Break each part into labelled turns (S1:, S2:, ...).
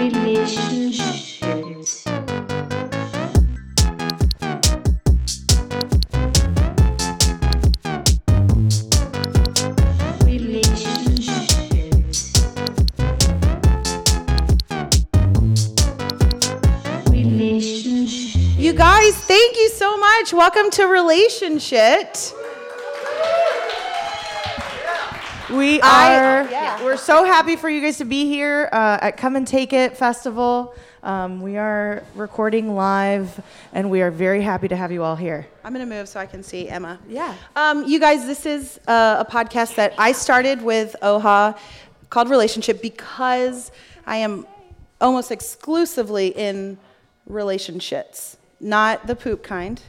S1: Relationship. Relationship. Relationship.
S2: You guys, thank you so much. Welcome to Relationship.
S3: We
S2: I-
S3: are.
S2: yeah.
S3: We're so happy for you guys to be here uh, at Come and Take It Festival. Um, we are recording live, and we are very happy to have you all here.
S2: I'm going to move so I can see Emma.
S3: Yeah.
S2: Um, you guys, this is uh, a podcast that I started with OHA called Relationship because I am almost exclusively in relationships. Not the poop kind,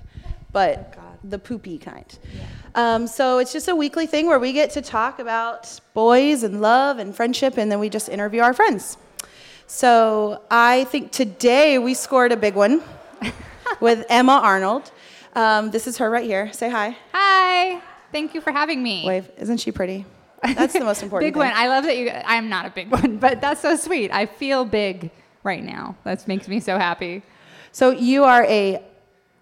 S2: but the poopy kind. Um, so it's just a weekly thing where we get to talk about boys and love and friendship, and then we just interview our friends. So I think today we scored a big one with Emma Arnold. Um, this is her right here. Say hi.
S4: Hi. Thank you for having me.
S2: Wave. Isn't she pretty? That's the most important
S4: big
S2: thing.
S4: one. I love that you. I'm not a big one, but that's so sweet. I feel big right now. That makes me so happy.
S2: So you are a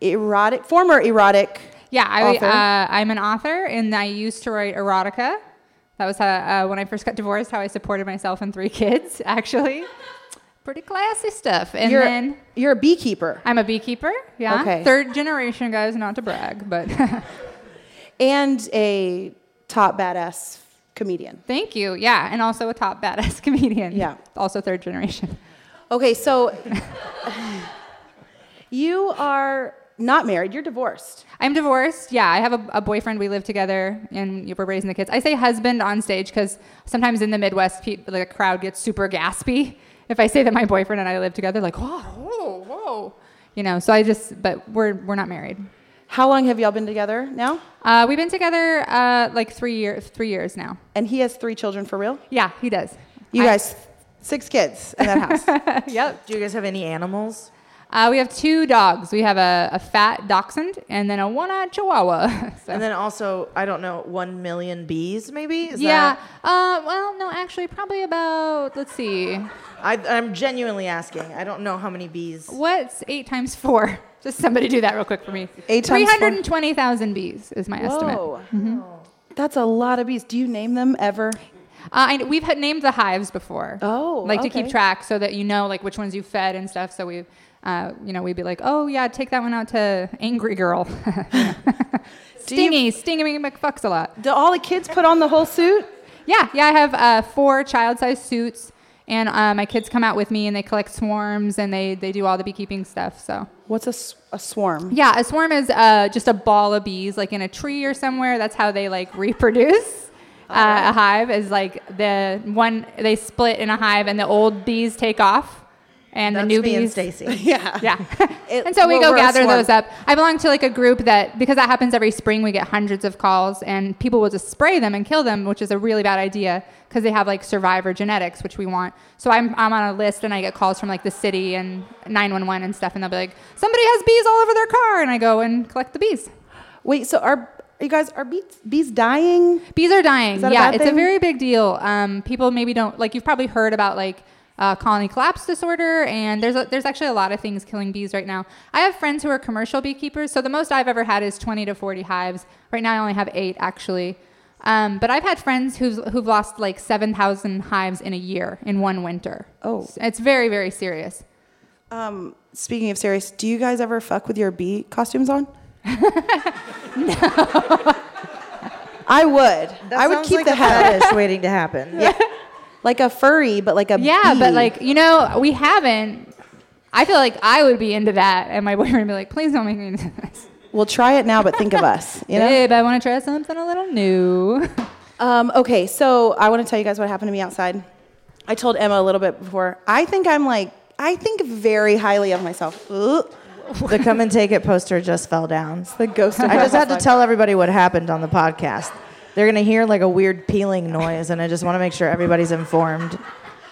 S2: erotic, former erotic.
S4: Yeah, I, uh, I'm an author, and I used to write erotica. That was how, uh, when I first got divorced. How I supported myself and three kids. Actually, pretty classy stuff. And
S2: you're,
S4: then
S2: you're a beekeeper
S4: I'm a beekeeper. Yeah,
S2: Okay.
S4: third generation, guys. Not to brag, but
S2: and a top badass comedian.
S4: thank you. Yeah, and also a top badass comedian.
S2: Yeah.
S4: also third generation.
S2: Okay, so you are not married. You're divorced.
S4: I'm divorced. Yeah, I have a, a boyfriend. We live together, and we're raising the kids. I say husband on stage because sometimes in the Midwest, people, the crowd gets super gaspy if I say that my boyfriend and I live together. Like, whoa, whoa, whoa, you know. So I just, but we're we're not married.
S2: How long have y'all been together now?
S4: Uh, we've been together uh, like three years, three years now.
S2: And he has three children for real.
S4: Yeah, he does.
S2: You
S4: I-
S2: guys, six kids in that house.
S4: yep.
S3: Do you guys have any animals?
S4: Uh, we have two dogs. We have a, a fat dachshund and then a one-eyed chihuahua. So-
S3: And then also, I don't know, one million bees, maybe? Is
S4: yeah.
S3: that-
S4: Uh, well, no, actually, probably about. Let's see.
S3: I, I'm genuinely asking. I don't know how many bees.
S4: What's eight times four? Just somebody do that real quick for me.
S2: Eight times four.
S4: 320,000 bees is my estimate.
S2: Whoa. That's a lot of bees. Do you name them ever?
S4: Uh, I, we've had named the hives before.
S2: Oh,
S4: Like to keep track so that you know like which ones you fed and stuff. So we, uh, you know, we'd be like, oh yeah, take that one out to Angry Girl. Stingy, You. Stingy, McFucks a lot.
S2: Do all the kids put on the whole suit?
S4: Yeah, yeah. I have uh, four child-sized suits, and uh, my kids come out with me and they collect swarms and they they do all the beekeeping stuff. So.
S2: What's a, a swarm?
S4: Yeah, a swarm is uh, just a ball of bees, like in a tree or somewhere. That's how they like reproduce. Uh, a hive is like the one they split in a hive, and the old bees take off, and
S3: That's
S4: the new
S3: me and. Stacy.
S2: Yeah.
S4: Yeah,
S2: It-
S4: and so we
S2: we're-
S4: go gather
S2: swarm.
S4: those up. I belong to like a group that because that happens every spring, we get hundreds of calls, and people will just spray them and kill them, which is a really bad idea because they have like survivor genetics, which we want. So I'm I'm on a list, and I get calls from like the city and 911 and stuff, and they'll be like, somebody has bees all over their car, and I go and collect the bees.
S2: Wait, so are you guys are bees bees dying?
S4: Bees are dying.
S2: that a
S4: yeah,
S2: bad
S4: it's
S2: thing?
S4: a very big deal. Um, people maybe don't like. You've probably heard about like uh, colony collapse disorder, and there's a, there's actually a lot of things killing bees right now. I have friends who are commercial beekeepers, so the most I've ever had is 20 to 40 hives. Right now, I only have eight actually. Um, but I've had friends who've who've lost like 7,000 hives in a year in one winter.
S2: Oh.
S4: it's very very serious.
S2: Um, speaking of serious, do you guys ever fuck with your bee costumes on? no. I would.
S3: That
S2: I would keep
S3: like
S2: the
S3: a
S2: head
S3: fetish waiting to happen.
S2: yeah, like a furry, but like a
S4: Yeah, but like you know, we haven't. I feel like I would be into that, and my boyfriend would be like, "Please don't make me into this."
S2: we'll try it now, but think of us. You know.
S4: Babe, I want to try something a little new.
S2: Um, okay, so I want to tell you guys what happened to me outside. I told Emma a little bit before. I think I'm like, I think very highly of myself. Ugh.
S3: The Come and Take It poster just fell down.
S2: The ghost. Of
S3: I just had to tell everybody what happened on the podcast. They're going to hear like a weird peeling noise, and I just want to make sure everybody's informed.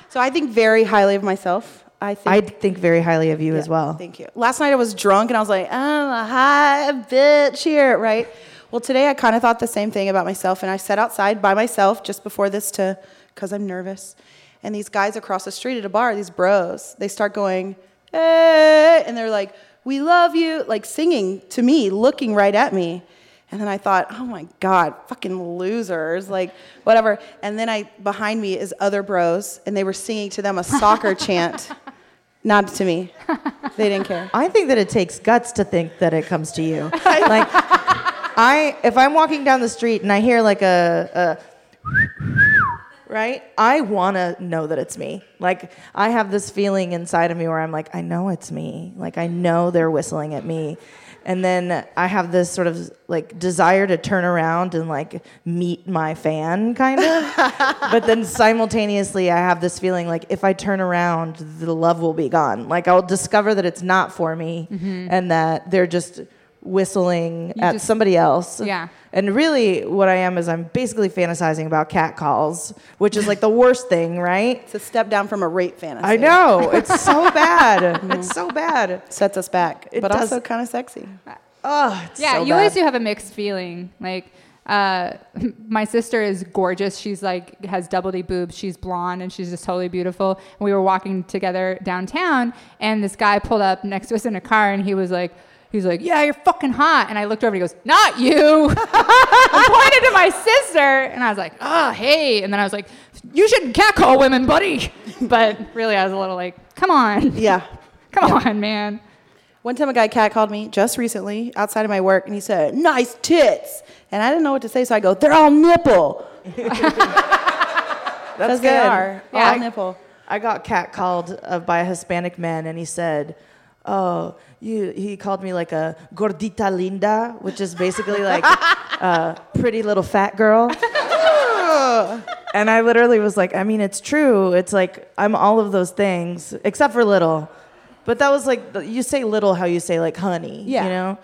S2: So I think very highly of myself. I think.
S3: I think very highly of you as well.
S2: Thank you. Last night I was drunk and I was like, I'm a high bitch here, right? Well, today I kind of thought the same thing about myself, and I sat outside by myself just before this to, because I'm nervous. and these guys across the street at a bar, these bros, they start going, hey, and they're like, we love you, like singing to me, looking right at me. And then I thought, oh my God, fucking losers, like whatever. And then I behind me is other bros, and they were singing to them a soccer chant, not to me. They didn't care.
S3: I think that it takes guts to think that it comes to you. like, I if I'm walking down the street and I hear like a, a right, I want to know that it's me. Like, I have this feeling inside of me where I'm like, I know it's me. Like, I know they're whistling at me. And then I have this sort of like desire to turn around and like meet my fan, kind of. but then simultaneously, I have this feeling like if I turn around, the love will be gone. Like I'll discover that it's not for me mm-hmm. and that they're just whistling at
S4: just-
S3: somebody else.
S4: Yeah.
S3: And really, what I am is I'm basically fantasizing about cat calls, which is like the worst thing, right?
S2: It's a step down from a rape fantasy.
S3: I know. It's so bad. It's so bad.
S2: Sets us back,
S3: It
S2: but
S3: does-
S2: also kind of sexy.
S3: Oh, it's
S4: Yeah,
S3: so
S4: you always do have a mixed feeling. Like, uh, my sister is gorgeous. She's like has double D boobs. She's blonde and she's just totally beautiful. And we were walking together downtown, and this guy pulled up next to us in a car, and he was like. He's like, yeah, you're fucking hot. And I looked over and he goes, not you. I pointed to my sister and I was like, oh, hey. And then I was like, you shouldn't catcall women, buddy. But really, I was a little like, come on.
S2: Yeah.
S4: Come on, man.
S2: One time a guy cat called me just recently outside of my work and he said, nice tits. And I didn't know what to say, so I go, they're all nipple.
S3: That's good.
S2: they are.
S3: Yeah.
S2: All nipple.
S3: I got catcalled uh, by a Hispanic man, and he said, "Oh, you." He called me like a gordita linda, which is basically like a pretty little fat girl. and I literally was like, I mean, it's true. It's like I'm all of those things except for little. But that was like you say little how you say like honey.
S2: Yeah.
S3: You know,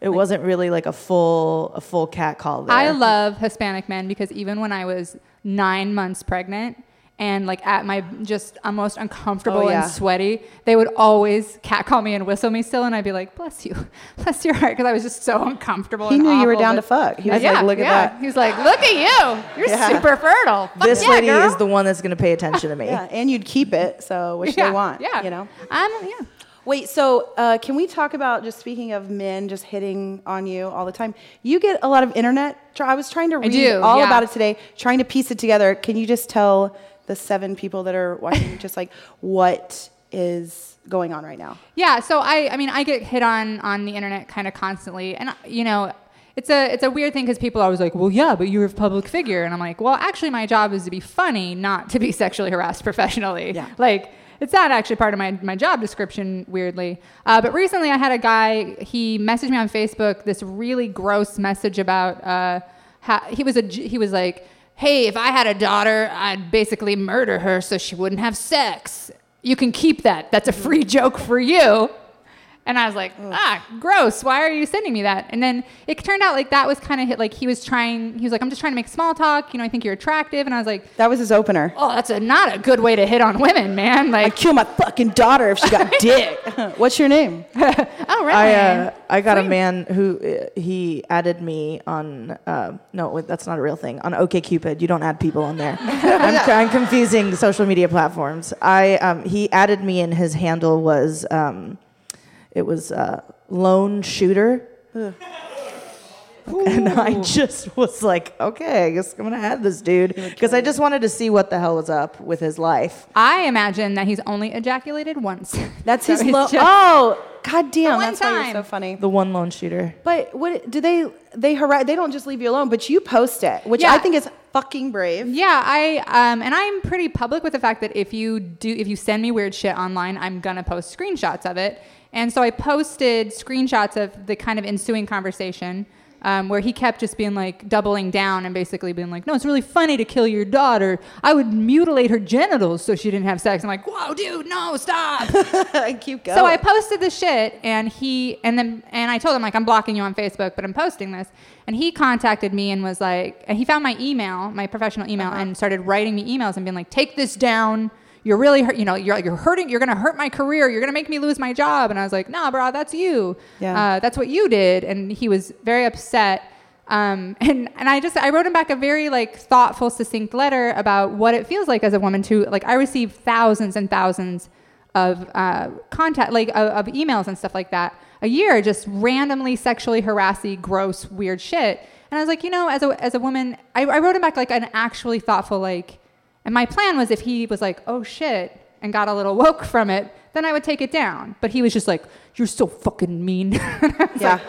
S3: it wasn't really like a full a full cat call. There.
S4: I love Hispanic men because even when I was nine months pregnant and like at my just uh, almost uncomfortable
S2: Oh, yeah.
S4: and sweaty, they would always catcall me and whistle me still, and I'd be like, "Bless you, bless your heart," because I was just so uncomfortable.
S2: He
S4: and
S2: knew you were down to fuck. He was
S4: yeah,
S2: like, look
S4: yeah.
S2: at that.
S4: He was like, "Look at you, you're
S2: Yeah.
S4: super fertile." Fuck
S3: this
S4: yeah,
S3: lady
S4: girl.
S3: is the one that's going to pay attention to me.
S2: Yeah, and you'd keep it, so which
S4: yeah,
S2: they want.
S4: Yeah,
S2: You know?
S4: I'm yeah.
S2: Wait, so uh, can we talk about just speaking of men just hitting on you all the time? You get a lot of internet. I was trying to read
S4: do,
S2: all
S4: yeah.
S2: about it today, trying to piece it together. Can you just tell the seven people that are watching just like what is going on right now?
S4: Yeah, so I I mean I get hit on on the internet kind of constantly and you know it's a it's a weird thing cuz people are always like, "Well, yeah, but you're a public figure." And I'm like, "Well, actually my job is to be funny, not to be sexually harassed professionally."
S2: Yeah.
S4: Like it's not actually part of my, my job description, weirdly. Uh, but recently, I had a guy. He messaged me on Facebook this really gross message about. Uh, how, he was a he was like, "Hey, if I had a daughter, I'd basically murder her so she wouldn't have sex. You can keep that. That's a free joke for you." And I was like, ah, gross. Why are you sending me that? And then it turned out like that was kind of hit. Like he was trying. He was like, I'm just trying to make small talk. You know, I think you're attractive. And I was like,
S2: That was his opener.
S4: oh, that's a, not a good way to hit on women, man.
S2: Like, I'd
S4: Like,
S2: kill my fucking daughter if she got dick. What's your name?
S4: oh, right.
S3: I uh, I got a man who uh, he added me on uh, no wait, that's not a real thing on OkCupid. You don't add people on there. I'm, I'm confusing social media platforms. I um, he added me and his handle was um, it was uh, lone shooter. And I just was like, okay, I guess I'm gonna have this dude because I just wanted to see what the hell was up with his life.
S4: I imagine that he's only ejaculated once.
S2: That's his low.
S4: just-
S2: Oh, god damn!
S4: one
S2: That's why you're
S4: time.
S2: so funny.
S3: The one lone shooter.
S2: But what do they? They harass. They don't just leave you alone, but you post it, which
S4: Yeah.
S2: I think is fucking brave.
S4: Yeah, I um, and I'm pretty public with the fact that if you do, if you send me weird shit online, I'm gonna post screenshots of it. And so I posted screenshots of the kind of ensuing conversation um, where he kept just being like doubling down and basically being like, "No, it's really funny to kill your daughter. I would mutilate her genitals so she didn't have sex." I'm like, "Whoa, dude, no, stop!"
S2: Keep going.
S4: So I posted the shit, and he and then and I told him like I'm blocking you on Facebook, but I'm posting this. And he contacted me and was like, and he found my email, my professional email,
S2: Uh-huh.
S4: and started writing me emails and being like, take this down. You're really hurt. You know, you're you're hurting. You're gonna hurt my career. You're gonna make me lose my job. And I was like, nah, bro, that's you.
S2: Yeah.
S4: Uh, that's what you did. And he was very upset. Um, and and I just I wrote him back a very like thoughtful, succinct letter about what it feels like as a woman to like I receive thousands and thousands of uh, contact like of, of emails and stuff like that a year, just randomly sexually harassy, gross, weird shit. And I was like, you know, as a as a woman, I, I wrote him back like an actually thoughtful like. And my plan was if he was like, oh shit, and got a little woke from it, then I would take it down. But he was just like, you're so fucking mean.
S2: Yeah.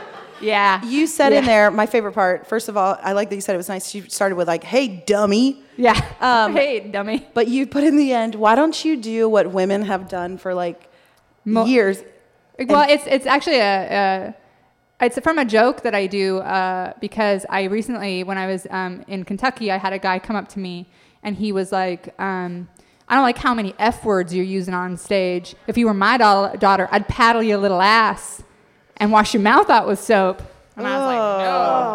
S4: yeah.
S2: You said in there, my favorite part, first of all, I like that you said it was nice. You started with, like, hey, dummy.
S4: Yeah.
S2: Um,
S4: hey, dummy.
S2: But you put in the end, why don't you do what women have done for like
S4: Mo-
S2: years?
S4: Well, it's it's actually a, a it's from a joke that I do uh, because I recently, when I was um, in Kentucky, I had a guy come up to me and he was like, um, "I don't like how many f words you're using on stage. If you were my da- daughter, I'd paddle your little ass and wash your mouth out with soap." And I was like, "No."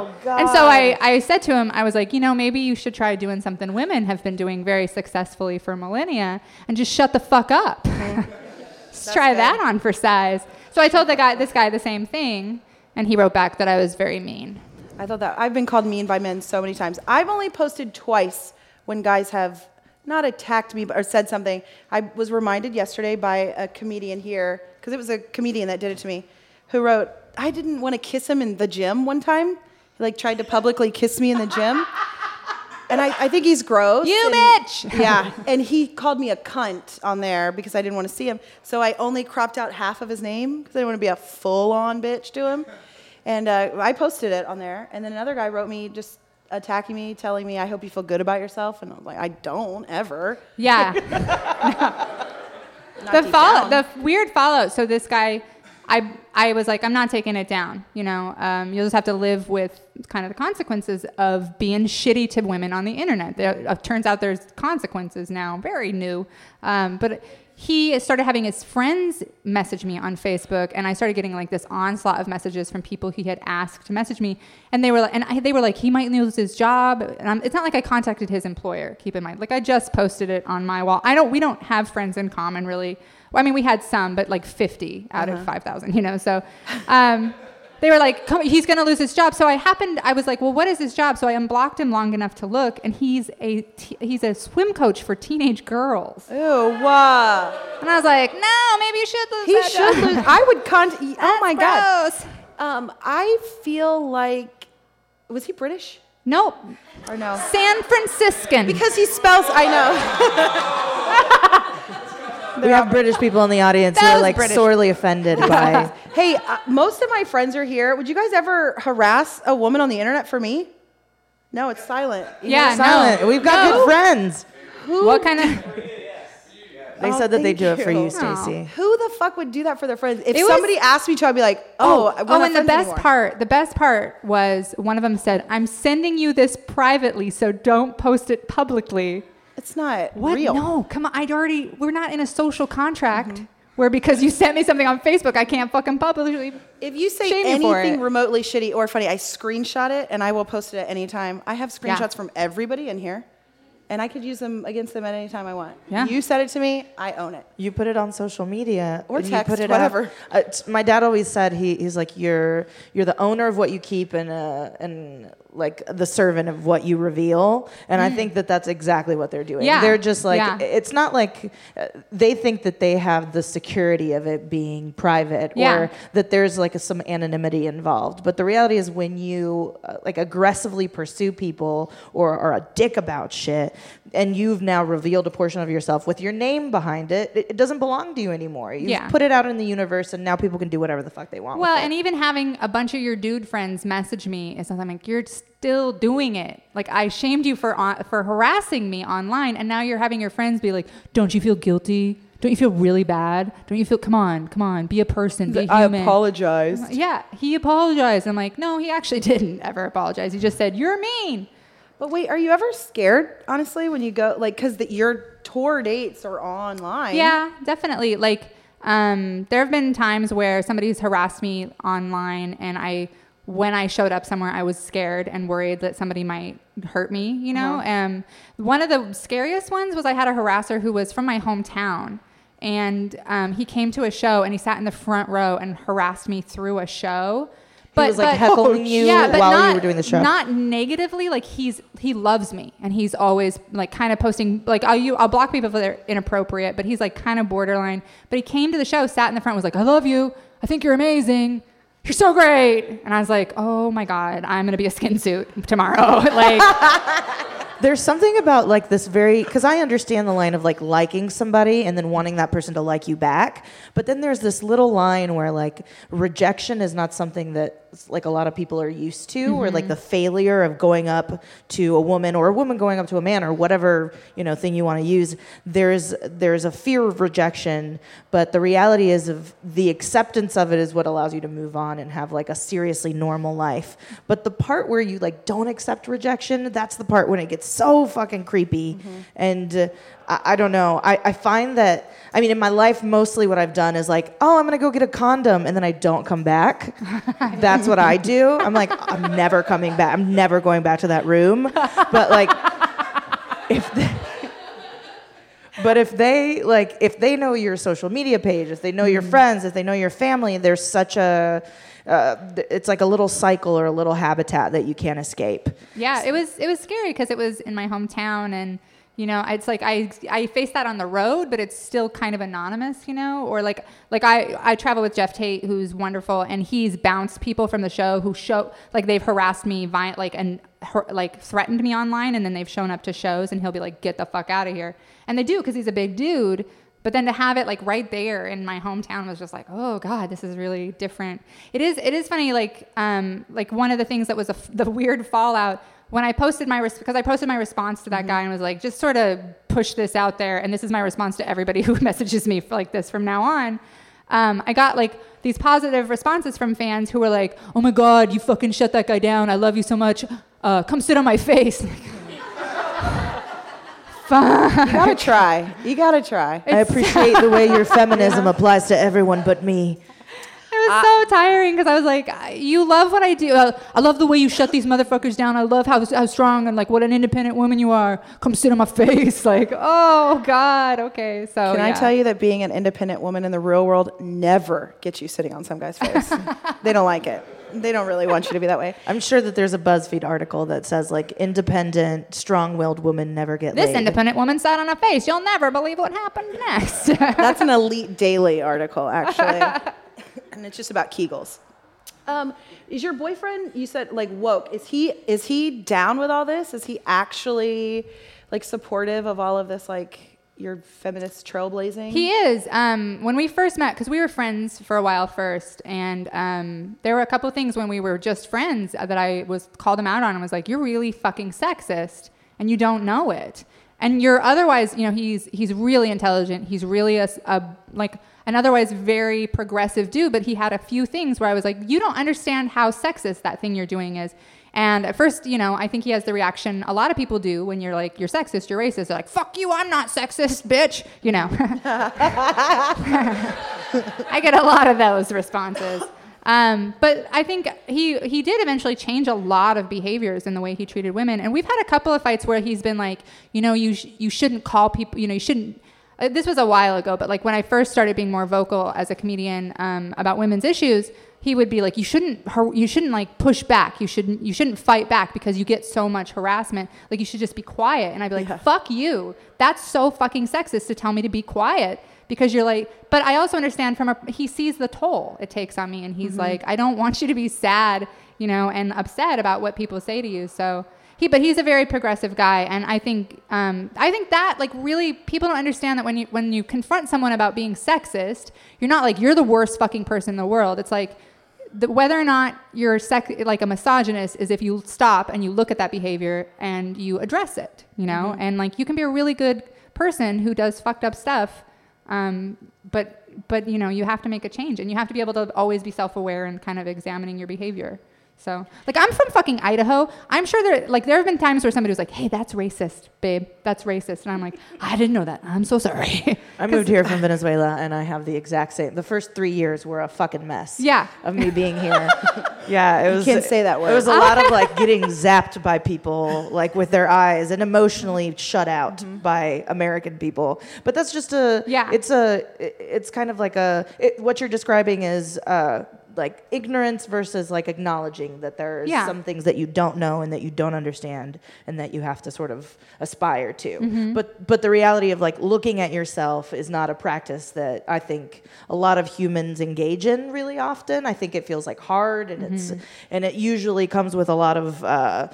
S2: Oh, God.
S4: And so I, I said to him, I was like, you know, maybe you should try doing something women have been doing very successfully for millennia and just shut the fuck up. Let's try
S2: good.
S4: that on for size. So I told the guy, this guy, the same thing, and he wrote back that I was very mean.
S2: I thought that I've been called mean by men so many times. I've only posted twice when guys have not attacked me or said something. I was reminded yesterday by a comedian here because it was a comedian that did it to me, who wrote, "I didn't want to kiss him in the gym one time. He like tried to publicly kiss me in the gym." And I, I think he's gross.
S4: You
S2: and-
S4: bitch!
S2: Yeah. And he called me a cunt on there because I didn't want to see him. So I only cropped out half of his name because I didn't want to be a full on bitch to him. And uh, I posted it on there. And then another guy wrote me just attacking me, telling me, I hope you feel good about yourself. And I was like, I don't ever.
S4: Yeah.
S2: Not
S4: the follow,
S2: down.
S4: the weird follow. So this guy, I, I was like, I'm not taking it down. You know, um, you'll just have to live with kind of the consequences of being shitty to women on the internet. There, uh, turns out there's consequences now, very new. Um, but he started having his friends message me on Facebook, and I started getting like this onslaught of messages from people he had asked to message me, and they were like, and I, they were like, he might lose his job. And I'm, it's not like I contacted his employer. Keep in mind, like I just posted it on my wall. I don't, we don't have friends in common really. Well, I mean, we had some, but like 50 out of 5,000, you know. So. Um, they were like, Come, he's going to lose his job. So I happened, I was like, well, what is his job? So I unblocked him long enough to look, and he's a t- he's a swim coach for teenage girls.
S2: Ew, wow.
S4: And I was like, no, maybe you should lose
S2: He should
S4: job.
S2: lose. I would contact. Oh my God. Um, I feel like. Was he British?
S4: Nope.
S2: Or no?
S4: San Franciscan.
S2: Because he spells. I know.
S3: We have British people in the audience who are like
S4: British-
S3: sorely offended by.
S2: Hey, uh, most of my friends are here. Would you guys ever harass a woman on the internet for me? No, it's silent. You
S4: Yeah,
S2: know,
S4: no.
S3: Silent. We've got
S4: No.
S3: good friends.
S4: what kind of?
S3: They
S2: Oh,
S3: said that they
S2: thank
S3: do it for
S2: you.
S3: you, Stacey.
S2: Who the fuck would do that for their friends? If
S4: was-
S2: somebody asked me to, I'd be like, oh, we're
S4: oh, and the best
S2: anymore.
S4: part, the best part was one of them said, "I'm sending you this privately, so don't post it publicly."
S2: It's not
S4: What?
S2: real.
S4: No, come on. I'd already. We're not in a social contract where because you sent me something on Facebook, I can't fucking publicly.
S2: If you say
S4: Shame
S2: anything remotely shitty or funny, I screenshot it and I will post it at any time. I have
S4: Yeah.
S2: screenshots from everybody in here, and I could use them against them at any time I want.
S4: Yeah.
S2: You said it to me, I own it.
S3: You put it on social media
S2: Or
S3: and you
S2: text,
S3: put it
S2: whatever.
S3: Out. Uh, t- my dad always said he, he's like you're you're the owner of what you keep and uh, and like the servant of what you reveal. And I think that that's exactly what they're doing.
S4: Mm. Yeah.
S3: They're just like
S4: Yeah.
S3: it's not like uh, they think that they have the security of it being private
S4: Yeah.
S3: or that there's like some anonymity involved. But the reality is when you uh, like aggressively pursue people or are a dick about shit and you've now revealed a portion of yourself with your name behind it, it, it doesn't belong to you anymore. You've
S4: Yeah.
S3: put it out in the universe and now people can do whatever the fuck they want.
S4: Well,
S3: with it.
S4: and even having a bunch of your dude friends message me is something like you're still doing it. Like I shamed you for on, for harassing me online, and now you're having your friends be like, "Don't you feel guilty? Don't you feel really bad? Don't you feel? Come on, come on, be a person, be human.
S2: I
S4: human."
S2: apologize.
S4: Yeah, he apologized. I'm like, no, he actually didn't ever apologize. He just said, "You're mean."
S2: But wait, are you ever scared, honestly, when you go, like, because your tour dates are online?
S4: Yeah, definitely. Like, um, there have been times where somebody's harassed me online, and I, when I showed up somewhere, I was scared and worried that somebody might hurt me. You know, um, one of the scariest ones was I had a harasser who was from my hometown, and um, he came to a show and he sat in the front row and harassed me through a show. But,
S3: was, like,
S4: but-
S3: heckling oh, you
S4: yeah, but
S3: while you
S4: not,
S3: were doing the show?
S4: Not negatively. Like he's he loves me, and he's always like kind of posting like I'll you I'll block people if they're inappropriate, but he's like kind of borderline. But he came to the show, sat in the front, was like, "I love you. I think you're amazing. You're so great." And I was like, "Oh my god, I'm gonna be a skin suit tomorrow." like
S3: There's something about like this very because I understand the line of like liking somebody and then wanting that person to like you back, but then there's this little line where like rejection is not something that like a lot of people are used to, or like the failure of going up to a woman or a woman going up to a man or whatever you know thing you want to use. There's there's a fear of rejection, but the reality is of the acceptance of it is what allows you to move on and have like a seriously normal life. But the part where you like don't accept rejection, that's the part when it gets so fucking creepy. And uh, I, I don't know. I, I find that I mean in my life mostly what I've done is like, oh, I'm gonna go get a condom, and then I don't come back. that's what I do. I'm like, I'm never coming back. I'm never going back to that room. But like, if. They, but if they like if they know your social media page if they know your friends if they know your family there's such a uh, it's like a little cycle or a little habitat that you can't escape
S4: Yeah, it was it was scary because it was in my hometown, and you know, it's like I I face that on the road, but it's still kind of anonymous, you know, or like like I I travel with Jeff Tate, who's wonderful, and he's bounced people from the show who show like they've harassed me, violent like and har- like threatened me online, and then they've shown up to shows, and he'll be like, get the fuck out of here, and they do because he's a big dude. But then to have it like right there in my hometown was just like, oh god, this is really different. It is. It is funny. Like, um, like one of the things that was a the weird fallout when I posted my res- because I posted my response to that
S3: Mm-hmm.
S4: guy and was like, just sort of push this out there, and this is my response to everybody who messages me for like this from now on. Um, I got like these positive responses from fans who were like, "Oh my god, you fucking shut that guy down! I love you so much. Uh, come sit on my face."
S2: You gotta try. You gotta try.
S3: i appreciate the way your feminism applies to everyone but me
S4: It was so tiring because I was like, "You love what I do. Uh, I love the way you shut these motherfuckers down. I love how how strong and like what an independent woman you are. Come sit on my face." Like, oh God, okay. So
S2: Can I tell you that being an independent woman in the real world never gets you sitting on some guy's face? they don't like it. They don't really want you to be that way.
S3: i'm sure that there's a buzzfeed article that says like independent strong-willed women never get
S4: This
S3: laid.
S4: independent woman sat on a face. You'll never believe what happened next.
S2: That's an elite daily article, actually. And it's just about Kegels. Um, is your boyfriend, you said like woke, is he is he down with all this? Is he actually like supportive of all of this like your feminist trailblazing?
S4: He is. Um, when we first met, because we were friends for a while first, and um, there were a couple things when we were just friends that I was called him out on and was like, "You're really fucking sexist, and you don't know it." And you're otherwise, you know, he's he's really intelligent. He's really a like an otherwise very progressive dude, but he had a few things where I was like, "You don't understand how sexist that thing you're doing is." And at first, you know, I think he has the reaction a lot of people do when you're like, you're sexist, you're racist. They're like, fuck you, I'm not sexist, bitch. You know. I get a lot of those responses. Um, but I think he he did eventually change a lot of behaviors in the way he treated women. And we've had a couple of fights where he's been like, you know, you sh- you shouldn't call people, you know, you shouldn't. Uh, this was a while ago, but like when I first started being more vocal as a comedian um, about women's issues, he would be like, you shouldn't har- you shouldn't like push back. You shouldn't you shouldn't fight back because you get so much harassment. Like you should just be quiet. And I'd be like, fuck you. That's so fucking sexist to tell me to be quiet because you're like but i also understand from a he sees the toll it takes on me and he's like i don't want you to be sad you know and upset about what people say to you. So he but he's a very progressive guy. And i think um, i think that like really people don't understand that when you when you confront someone about being sexist you're not like you're the worst fucking person in the world. It's like the, whether or not you're sec- like a misogynist is if you stop and you look at that behavior and you address it, you know, and like you can be a really good person who does fucked up stuff, um, but but you know you have to make a change and you have to be able to always be self-aware and kind of examining your behavior. So like I'm from fucking Idaho. I'm sure there like there have been times where somebody was like, "Hey, that's racist, babe. That's racist," and I'm like, "I didn't know that. I'm so sorry."
S3: I moved here from Venezuela and I have the exact same. The first three years were a fucking mess.
S4: Yeah.
S3: Of me being here. yeah, it was.
S2: You can't say that word.
S3: It was a lot of like getting zapped by people, like with their eyes, and emotionally shut out by American people. But that's just a.
S4: Yeah.
S3: It's a. It's kind of like a. It, what you're describing is. Uh, like ignorance versus like acknowledging that there's
S4: Yeah.
S3: some things that you don't know and that you don't understand and that you have to sort of aspire to.
S4: Mm-hmm.
S3: But but the reality of like looking at yourself is not a practice that I think a lot of humans engage in really often. I think it feels like hard and it's
S4: Mm-hmm.
S3: and it usually comes with a lot of uh,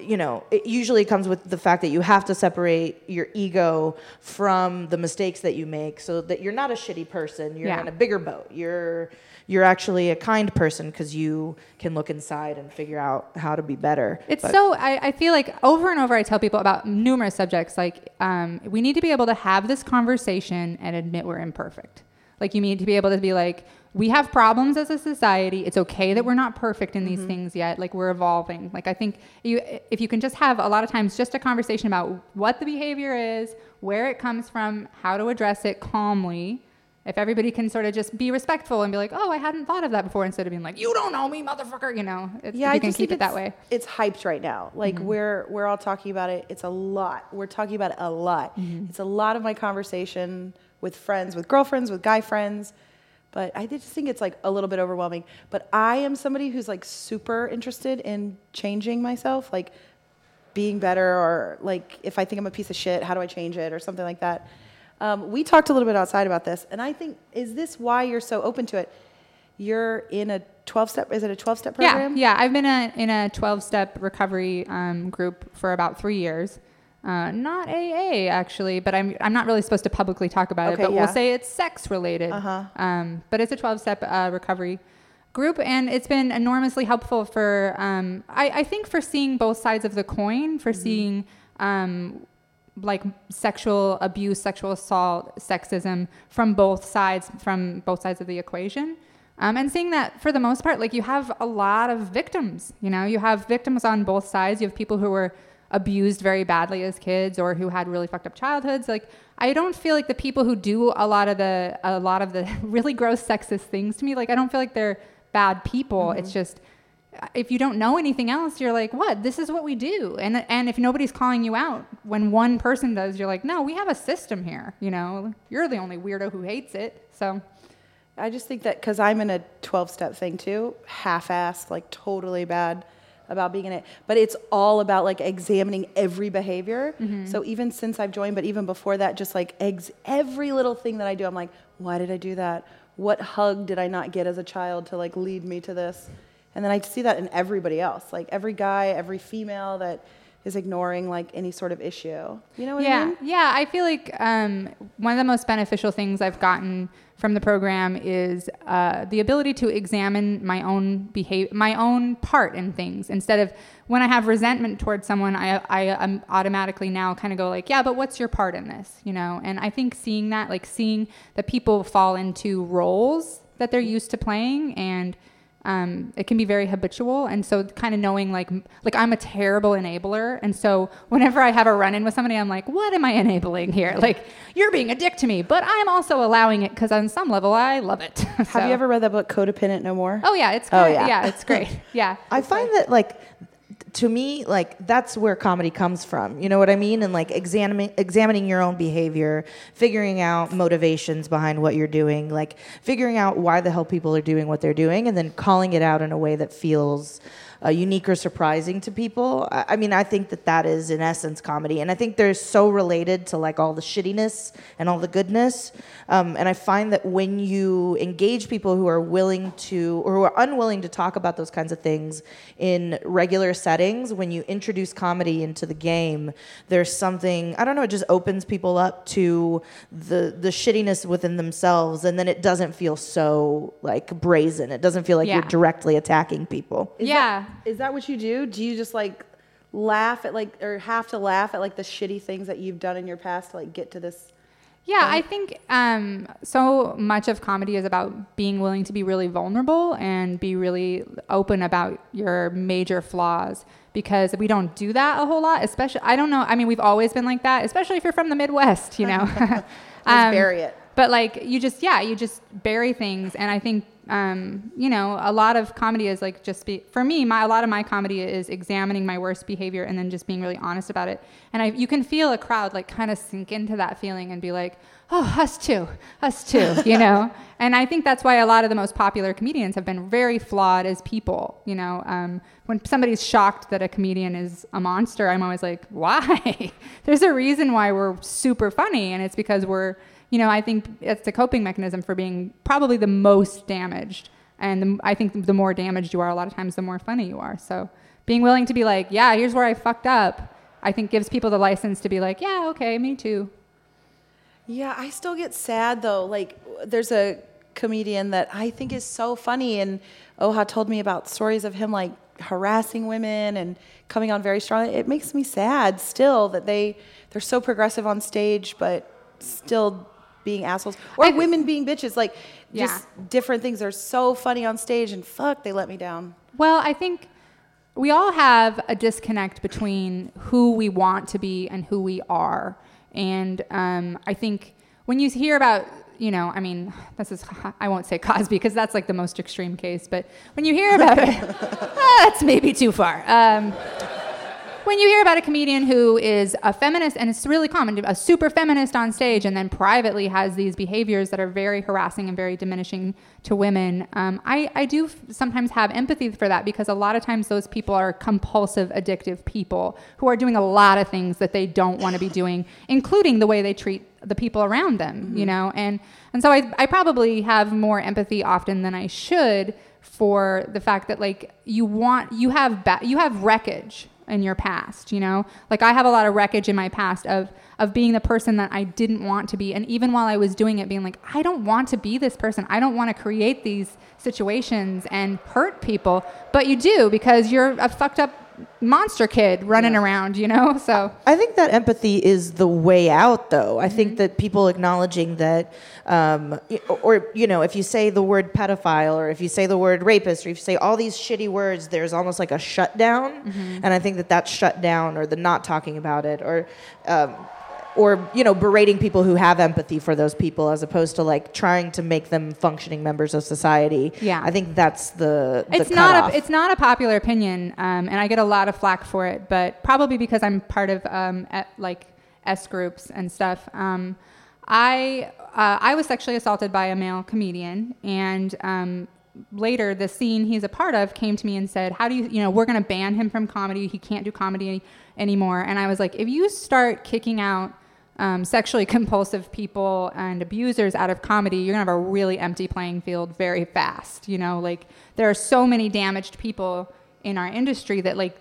S3: you know, it usually comes with the fact that you have to separate your ego from the mistakes that you make so that you're not a shitty person. You're
S4: Yeah.
S3: in a bigger boat. You're you're actually a kind person because you can look inside and figure out how to be better.
S4: It's
S3: But-
S4: so I, I feel like over and over I tell people about numerous subjects like um, we need to be able to have this conversation and admit we're imperfect. Like you need to be able to be like we have problems as a society. It's okay that we're not perfect in these things yet. Like we're evolving. Like I think you if you can just have a lot of times just a conversation about what the behavior is, where it comes from, how to address it calmly. If everybody can sort of just be respectful and be like, "Oh, I hadn't thought of that before," instead of being like, "You don't know me, motherfucker," you know, it's,
S2: Yeah,
S4: if
S2: I
S4: can
S2: just
S4: keep it that way.
S2: It's hyped right now. Like mm-hmm. we're we're all talking about it. It's a lot. We're talking about it a lot. Mm-hmm. It's a lot of my conversation with friends, with girlfriends, with guy friends. But I just think it's like a little bit overwhelming. But I am somebody who's like super interested in changing myself, like being better, or like if I think I'm a piece of shit, how do I change it, or something like that. Um, we talked a little bit outside about this, and I think is this why you're so open to it? You're in a 12 step. Is it a 12 step program?
S4: Yeah, yeah. I've been a, in a 12 step recovery um, group for about three years. Uh, not AA actually, but I'm I'm not really supposed to publicly talk about
S2: Okay,
S4: it. But
S2: yeah.
S4: we'll say it's sex related.
S2: Uh-huh.
S4: Um, but it's a 12 step uh, recovery group, and it's been enormously helpful for um, I, I think for seeing both sides of the coin, for seeing um, like sexual abuse, sexual assault, sexism from both sides, from both sides of the equation. Um, and seeing that for the most part, like you have a lot of victims, you know, you have victims on both sides. You have people who were abused very badly as kids or who had really fucked up childhoods. Like I don't feel like the people who do a lot of the, a lot of the really gross sexist things to me, like I don't feel like they're bad people. It's just, if you don't know anything else, you're like, what? This is what we do. And and if nobody's calling you out, when one person does, you're like, no, we have a system here. You know, you're the only weirdo who hates it. So
S2: I just think that because I'm in a 12 step thing too, half assed, like totally bad about being in it. But it's all about like examining every behavior. Mm-hmm. So even since I've joined, but even before that, just like ex- every little thing that I do, I'm like, why did I do that? What hug did I not get as a child to like lead me to this? And then I see that in everybody else, like every guy, every female that is ignoring like any sort of issue. You know what
S4: yeah,
S2: I mean?
S4: yeah. I feel like um, one of the most beneficial things I've gotten from the program is uh, the ability to examine my own behavior, my own part in things. Instead of when I have resentment towards someone, I I um, automatically now kind of go like, yeah, but what's your part in this? You know. And I think seeing that, like seeing that people fall into roles that they're used to playing and um, it can be very habitual. And so kind of knowing like like i'm a terrible enabler. And so whenever i have a run-in with somebody i'm like what am i enabling here? Like you're being a dick to me but i'm also allowing it because on some level i love it.
S2: Have you ever read that book, Codependent No More?
S4: oh yeah it's
S2: Oh, yeah.
S4: yeah it's great. Yeah
S3: I find that like to me like that's where comedy comes from. You know what I mean? And like examining examining your own behavior, figuring out motivations behind what you're doing, like figuring out why the hell people are doing what they're doing and then calling it out in a way that feels uh, unique or surprising to people. I, I mean, I think that that is in essence comedy, and I think they're so related to like all the shittiness and all the goodness. Um, and I find that when you engage people who are willing to or who are unwilling to talk about those kinds of things in regular settings, when you introduce comedy into the game, there's something I don't know. It just opens people up to the the shittiness within themselves, and then it doesn't feel so like brazen. It doesn't feel like
S4: Yeah.
S3: you're directly attacking people.
S2: Is
S4: yeah
S2: That, is that what you do? Do you just like laugh at like, or have to laugh at like the shitty things that you've done in your past to like get to this?
S4: Yeah, I think um, so much of comedy is about being willing to be really vulnerable and be really open about your major flaws because we don't do that a whole lot. Especially, I don't know. I mean, we've always been like that, especially if you're from the Midwest, you know.
S2: Just
S4: Um,
S2: bury it.
S4: But like, you just, yeah, you just bury things. And I think um, you know, a lot of comedy is like just be for me. My a lot of my comedy is examining my worst behavior and then just being really honest about it. And I, you can feel a crowd like kind of sink into that feeling and be like, oh, us too, us too, you know. and I think that's why a lot of the most popular comedians have been very flawed as people. You know, um, when somebody's shocked that a comedian is a monster, I'm always like, why? There's a reason why we're super funny, and it's because we're you know, I think it's a coping mechanism for being probably the most damaged. And the, I think the more damaged you are, a lot of times, the more funny you are. So being willing to be like, yeah, here's where I fucked up, I think gives people the license to be like, yeah, okay, me too.
S2: Yeah, I still get sad though. Like, there's a comedian that I think is so funny, and Oha told me about stories of him like harassing women and coming on very strong. It makes me sad still that they they're so progressive on stage, but still being assholes or I, women being bitches like yeah. just different things are so funny on stage and fuck they let me down.
S4: Well i think we all have a disconnect between who we want to be and who we are. And um, i think when you hear about you know i mean this is i won't say cosby because that's like the most extreme case but when you hear about it that's maybe too far. Um, when you hear about a comedian who is a feminist, and it's really common, a super feminist on stage, and then privately has these behaviors that are very harassing and very diminishing to women, um, I, I do sometimes have empathy for that because a lot of times those people are compulsive, addictive people who are doing a lot of things that they don't want to be doing, including the way they treat the people around them, mm-hmm. you know? And, and so I, I probably have more empathy often than I should for the fact that like you want you have ba- you have wreckage in your past you know? Like i have a lot of wreckage in my past of of being the person that i didn't want to be. And even while i was doing it being like i don't want to be this person. I don't want to create these situations and hurt people. But you do because you're a fucked up monster kid running yeah. around, you know? So
S3: I think that empathy is the way out, though. I mm-hmm. think that people acknowledging that, um, or, you know, if you say the word pedophile or if you say the word rapist or if you say all these shitty words, there's almost like a shutdown. Mm-hmm. And I think that that shutdown or the not talking about it or, um, or you know berating people who have empathy for those people as opposed to like trying to make them functioning members of society.
S4: Yeah.
S3: I think that's the,
S4: the it's not a it's not a popular opinion um, and i get a lot of flack for it but probably because i'm part of um, at, like s groups and stuff um, i uh, i was sexually assaulted by a male comedian and um, later the scene he's a part of came to me and said how do you you know we're going to ban him from comedy. He can't do comedy any, anymore. And i was like if you start kicking out um, sexually compulsive people and abusers out of comedy, you're gonna have a really empty playing field very fast. You know, like there are so many damaged people in our industry that like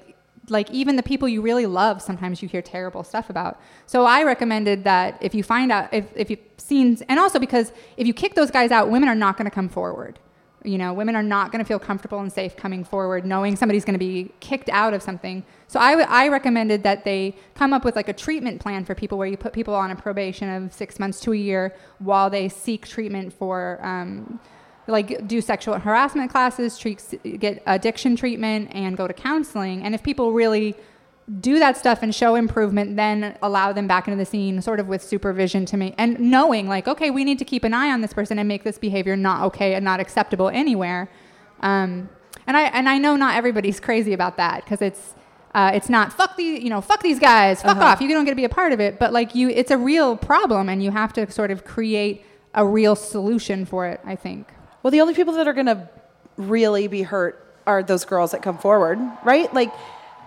S4: like even the people you really love sometimes you hear terrible stuff about so i recommended that if you find out if, if you've seen and also because if you kick those guys out women are not going to come forward you know, women are not going to feel comfortable and safe coming forward, knowing somebody's going to be kicked out of something. So I, w- I recommended that they come up with like a treatment plan for people where you put people on a probation of six months to a year while they seek treatment for, um, like, do sexual harassment classes, treat, get addiction treatment, and go to counseling. And if people really do that stuff and show improvement, then allow them back into the scene, sort of with supervision to me and knowing like, okay, we need to keep an eye on this person and make this behavior not okay and not acceptable anywhere. Um, and I and I know not everybody's crazy about that because it's uh, it's not fuck the you know fuck these guys fuck uh-huh. off you don't get to be a part of it but like you it's a real problem and you have to sort of create a real solution for it I think.
S2: Well, the only people that are gonna really be hurt are those girls that come forward, right? Like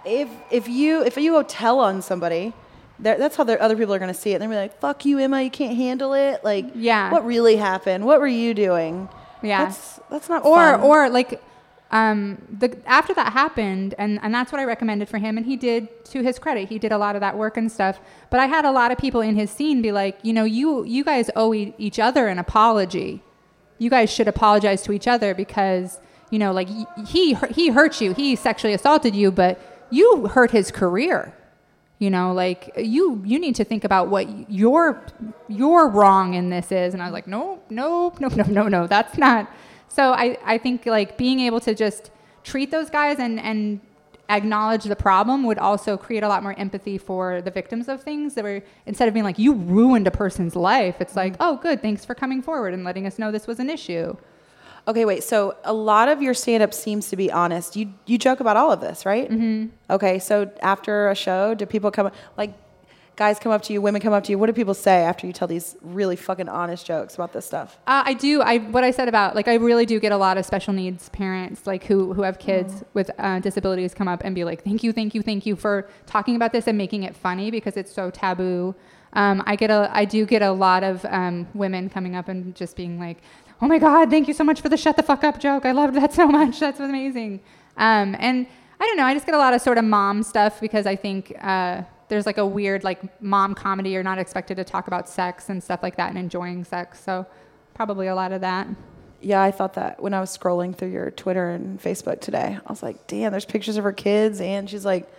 S2: if if you if you go tell on somebody, that's how other people are going to see it. They're gonna be like, "Fuck you, Emma. You can't handle it." Like,
S4: yeah,
S2: what really happened? What were you doing?
S4: Yeah,
S2: that's, that's not.
S4: Or
S2: fun.
S4: or like, um, the after that happened, and and that's what I recommended for him, and he did to his credit. He did a lot of that work and stuff. But I had a lot of people in his scene be like, you know, you you guys owe e- each other an apology. You guys should apologize to each other because you know, like he he hurt you, he sexually assaulted you, but you hurt his career you know like you you need to think about what your your wrong in this is. And i was like no no no no no no that's not. So i i think like being able to just treat those guys and and acknowledge the problem would also create a lot more empathy for the victims of things that were instead of being like you ruined a person's life. It's like mm-hmm. oh good thanks for coming forward and letting us know this was an issue
S2: Okay, wait. So a lot of your stand-up seems to be honest. You you joke about all of this, right? Mm-hmm. Okay. So after a show, do people come like guys come up to you, women come up to you? What do people say after you tell these really fucking honest jokes about this stuff?
S4: Uh, I do. I what I said about like I really do get a lot of special needs parents like who who have kids
S2: Mm.
S4: with uh, disabilities come up and be like, "Thank you, thank you, thank you for talking about this and making it funny because it's so taboo." Um, I get a I do get a lot of um, women coming up and just being like, "Oh my god, thank you so much for the shut the fuck up joke. I loved that so much. That's amazing." Um, and I don't know. I just get a lot of sort of mom stuff because I think. Uh, there's like a weird like mom comedy. You're not expected to talk about sex and stuff like that and enjoying sex. So probably a lot of that.
S2: Yeah, I thought that when I was scrolling through your Twitter and Facebook today. I was like, damn, there's pictures of her kids, and she's like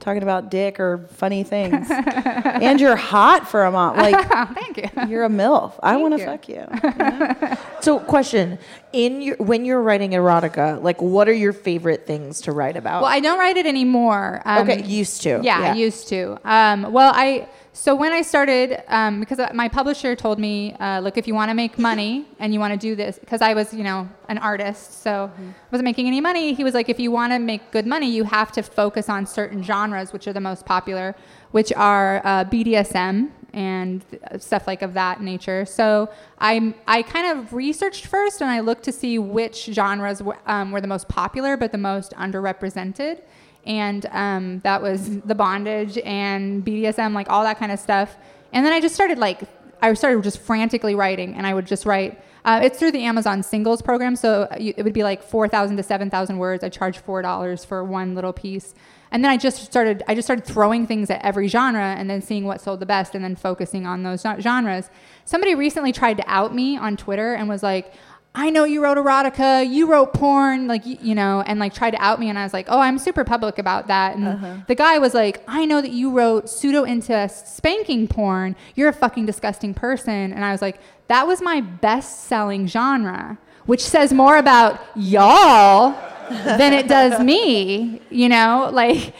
S2: talking about dick or funny things. and you're hot for a mom. Like,
S4: thank you.
S2: you're a MILF. I want to
S4: you.
S2: fuck you.
S3: So, question: In your when you're writing erotica, like, what are your favorite things to write about?
S4: Well, I don't write it anymore. Um,
S3: okay, used to.
S4: Yeah, I used to. Um, well, I so when I started, um, because my publisher told me, uh, look, if you want to make money and you want to do this, because I was, you know, an artist, so wasn't making any money. He was like, if you want to make good money, you have to focus on certain genres, which are the most popular, which are uh, BDSM and stuff like of that nature. So I I kind of researched first, and I looked to see which genres were, um, were the most popular but the most underrepresented and um, that was the bondage and BDSM, like all that kind of stuff. And then I just started like I started just frantically writing, and I would just write. Uh, it's through the Amazon Singles program, so you, it would be like four thousand to seven thousand words. I charge four dollars for one little piece, and then I just started. I just started throwing things at every genre, and then seeing what sold the best, and then focusing on those genres. Somebody recently tried to out me on Twitter and was like, I know you wrote erotica, you wrote porn, like, you, you know, and like tried to out me. And I was like, oh, I'm super public about that. And the guy was like, I know that you wrote pseudo incest spanking porn. You're a fucking disgusting person. And I was like, that was my best selling genre, which says more about y'all than it does me, you know, like,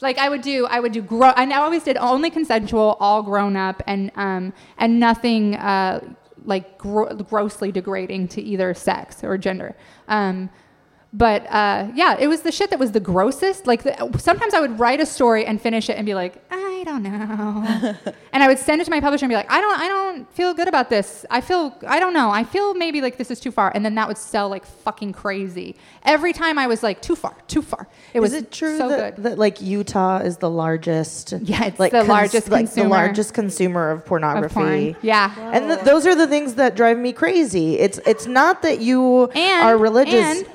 S4: like I would do, I would do. Gro- I always did only consensual, all grown up, and um, and nothing uh, like gro- grossly degrading to either sex or gender. Um, but uh, yeah, it was the shit that was the grossest. Like the, sometimes I would write a story and finish it and be like, I don't know, and I would send it to my publisher and be like, I don't, I don't feel good about this. I feel, I don't know. I feel maybe like this is too far, and then that would sell like fucking crazy. Every time I was like, too far, too far. It was
S3: Is it true
S4: so
S3: that,
S4: good.
S3: that like Utah is the largest?
S4: Yeah, it's
S3: like
S4: the largest
S3: like the
S4: consumer
S3: largest consumer of
S4: of
S3: pornography.
S4: porn. Yeah.
S3: And th- those are the things that drive me crazy. It's it's not that you
S4: And
S3: are religious.
S4: And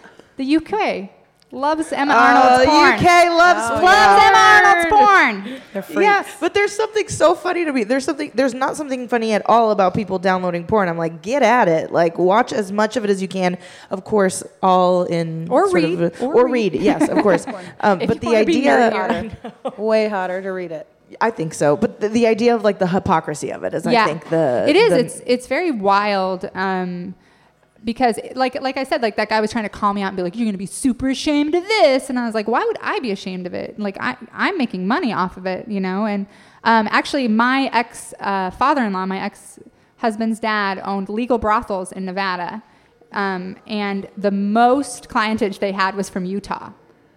S4: the UK loves Emma
S3: Oh,
S4: Arnold's porn.
S3: UK loves
S2: Oh,
S3: porn.
S4: loves Emma Arnold's porn.
S2: They're freaks.
S3: Yeah, but there's something so funny to me. There's something. There's not something funny at all about people downloading porn. I'm like, get at it. Like, watch as much of it as you can. Of course, all in
S4: Or
S3: sort
S4: read.
S3: of
S4: Or
S3: or,
S4: read.
S3: read. Yes, of course. Um, but the idea,
S4: nerdier.
S2: Way hotter to read it.
S3: I think so. But the, the idea of like the hypocrisy of it is, yeah. I think the
S4: it is.
S3: the-
S4: it's it's very wild. Um, because like like I said, like that guy was trying to call me out and be like, "You're gonna be super ashamed of this," and I was like, "Why would I be ashamed of it? Like I I'm making money off of it, you know." And um, actually, my ex uh, father-in-law, my ex husband's dad, owned legal brothels in Nevada, um, and the most clientage they had was from Utah.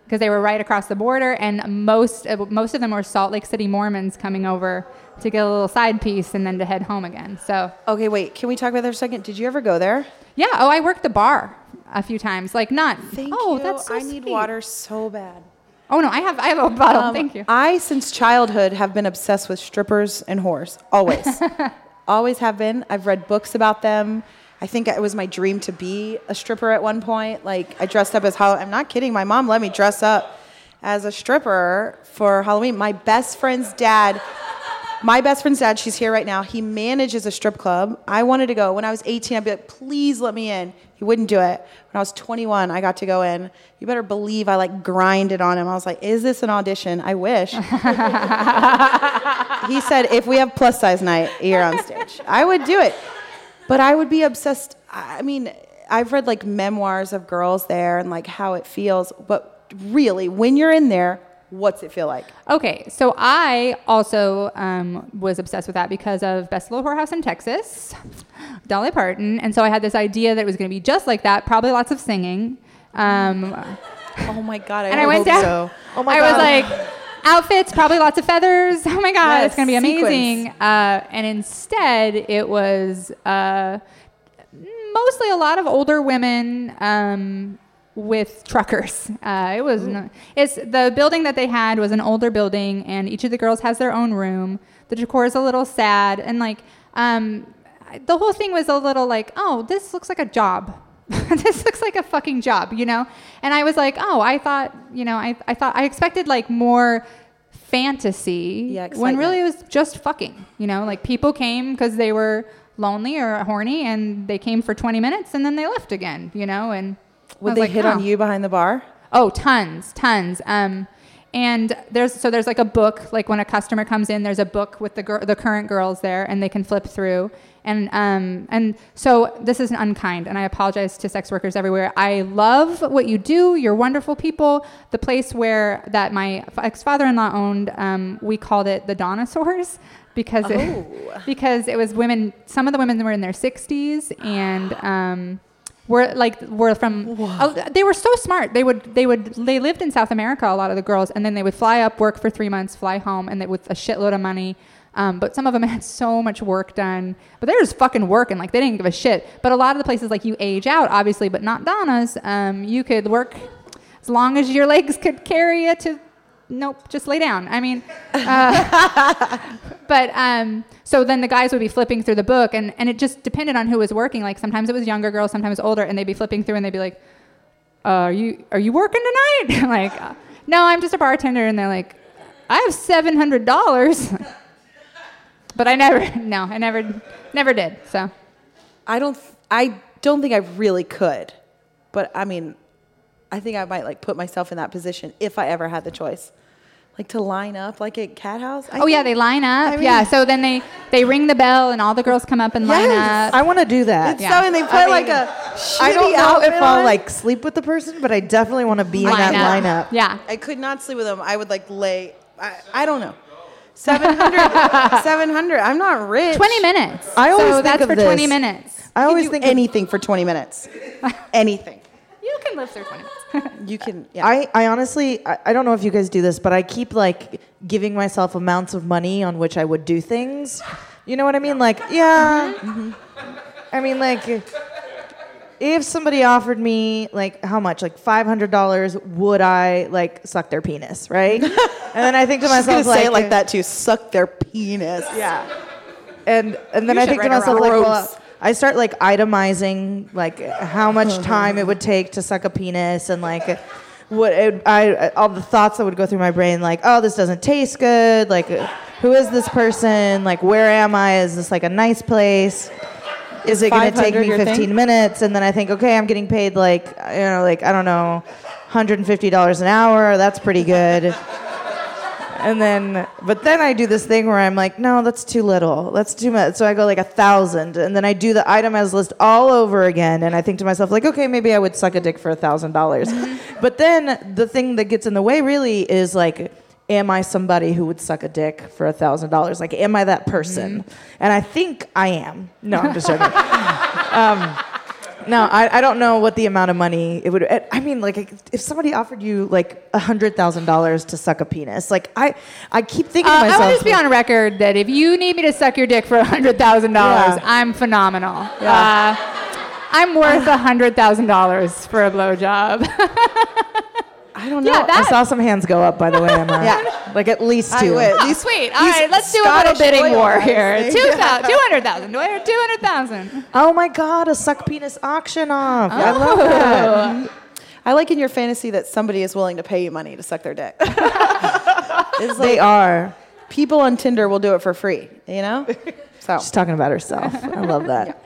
S4: Because they were right across the border, and most most of them were Salt Lake City Mormons coming over to get a little side piece and then to head home again. So
S2: Okay, wait. Can we talk about that for a second? Did you ever go there?
S4: Yeah. Oh, I worked the bar a few times. Like not.
S2: Thank
S4: oh,
S2: you.
S4: that's so
S2: I need
S4: sweet.
S2: water so bad.
S4: Oh no, I have I have a bottle.
S2: Um,
S4: Thank you.
S2: I, since childhood, have been obsessed with strippers and whores. Always. Always have been. I've read books about them. I think it was my dream to be a stripper at one point. Like, I dressed up as Halloween. I'm not kidding. My mom let me dress up as a stripper for Halloween. My best friend's dad. My best friend's dad, she's here right now. He manages a strip club. I wanted to go. When I was 18, I'd be like, please let me in. He wouldn't do it. When I was 21, I got to go in. You better believe I like grinded on him. I was like, is this an audition? I wish. he said, if we have plus size night, you're on stage. I would do it. But I would be obsessed. I mean, I've read like memoirs of girls there and like how it feels. But really, when you're in there, what's it feel like?
S4: Okay, so I also um, was obsessed with that because of Best Little Whorehouse in Texas. Dolly Parton. And so I had this idea that it was going to be just like that, probably lots of singing. Um,
S2: Oh my god! I
S4: and I went down.
S2: So.
S3: Oh my
S4: I was like, outfits, probably lots of feathers. Oh my god,
S2: Yes,
S4: it's gonna be amazing. Uh, and instead, it was uh, mostly a lot of older women um, with truckers. Uh, it was. n- It's the building that they had was an older building, and each of the girls has their own room. The decor is a little sad, and like. Um, the whole thing was a little like, oh, this looks like a job. this looks like a fucking job, you know? And I was like, oh, I thought, you know, I, I thought I expected like more fantasy
S2: Yeah,
S4: when really it was just fucking, you know? Like people came because they were lonely or horny and they came for 20 minutes and then they left again, you know? And
S2: Would they
S4: like,
S2: hit
S4: oh.
S2: on you behind the bar?
S4: Oh, tons, tons. Um, and there's so there's like a book. Like when a customer comes in, there's a book with the gir- the current girls there, and they can flip through. And um, and so this is unkind, and I apologize to sex workers everywhere. I love what you do. You're wonderful people. The place where that my ex father-in-law owned, um, we called it the Dinosaurs because it,
S2: Oh.
S4: because it was women. Some of the women were in their 60s, and um, were like were from. oh, they were so smart. They would they would they lived in South America. A lot of the girls, and then they would fly up, work for three months, fly home, and they, with a shitload of money. Um, but some of them had so much work done. But they were just fucking working. Like they didn't give a shit. But a lot of the places, like you age out, obviously, but not Donna's. Um, you could work as long as your legs could carry you to. Nope, just lay down. I mean, uh, but um, so then the guys would be flipping through the book, and, and it just depended on who was working. Like sometimes it was younger girls, sometimes older, and they'd be flipping through, and they'd be like, uh, "Are you are you working tonight?" Like, uh, "No, I'm just a bartender." And they're like, "I have seven hundred dollars," but I never, no, I never, never did. So
S2: I don't. I don't think I really could, but I mean, I think I might like put myself in that position if I ever had the choice, like to line up like at Cat House. I
S4: oh yeah, they line up.
S2: I mean-
S4: yeah, so then they they ring the bell, and all the girls come up and line up.
S3: I want to do that.
S2: It's
S4: Yeah.
S2: so, and they put
S3: I
S2: like
S3: mean,
S2: a.
S3: I don't know if
S2: outfit
S3: I'll
S2: on.
S3: like sleep with the person, but I definitely want to be in
S4: Line
S3: that
S4: up.
S3: lineup.
S4: Yeah.
S2: I could not sleep with them. I would like lay. I, I don't know. 700. 700. I'm not rich.
S4: 20 minutes.
S3: I always
S4: so
S3: think
S4: that's
S3: of
S4: for 20 minutes.
S3: I
S2: I
S3: always
S2: always
S3: think
S2: do
S3: of-
S2: anything for 20 minutes. anything.
S4: You can live through 20 minutes.
S2: You can. Yeah.
S3: I, I honestly, I, I don't know if you guys do this, but I keep like giving myself amounts of money on which I would do things. You know what I mean? Like, yeah.
S2: Mm-hmm.
S3: I mean, like, if somebody offered me like how much, like five hundred dollars, would I like suck their penis, right? and then I think to
S2: I was gonna
S3: myself,
S2: say
S3: like,
S2: it like that too. Suck their penis.
S3: Yeah. And and then
S2: You
S3: I think to myself like, well,
S2: gross.
S3: I start like itemizing like how much time it would take to suck a penis and like what it, I all the thoughts that would go through my brain like oh this doesn't taste good. Like who is this person? Like where am I? Is this like a nice place? Is it going to take me 15
S2: thing?
S3: minutes? And then I think okay I'm getting paid like you know like I don't know $150 an hour. That's pretty good and then, but then I do this thing where I'm like, no, that's too little. That's too much. So I go like a thousand, and then I do the itemized list all over again. And I think to myself, like, okay, maybe I would suck a dick for a thousand dollars. But then the thing that gets in the way really is like, am I somebody who would suck a dick for a thousand dollars? Like, am I that person? And I think I am. No, I'm just joking. um, no, I, I don't know what the amount of money it would. I mean, like if somebody offered you like a hundred thousand dollars to suck a penis, like I, I keep thinking
S4: Uh,
S3: to
S4: I
S3: myself.
S4: want to just be on record that if you need me to suck your dick for $100,000, I'm phenomenal.
S3: Yeah.
S4: Uh, I'm worth $100,000 for a blowjob.
S2: I don't know.
S4: Yeah,
S3: I saw some hands go up, by the way, Emma.
S2: Yeah.
S3: like at least
S2: I
S3: two.
S2: would.
S4: Oh,
S2: These-
S4: sweet. All
S2: these
S4: right, let's do a little
S2: Scottish
S4: bidding
S2: oil
S4: war here. Eh?
S2: they-
S4: 2000 200,000. Do I hear 200,000?
S3: Oh my God, a suck penis auction off. I
S4: Oh.
S3: love that.
S2: I like in your fantasy that somebody is willing to pay you money to suck their dick. it's
S3: They are.
S2: people on Tinder will do it for free. You know. So
S3: She's talking about herself. I love that.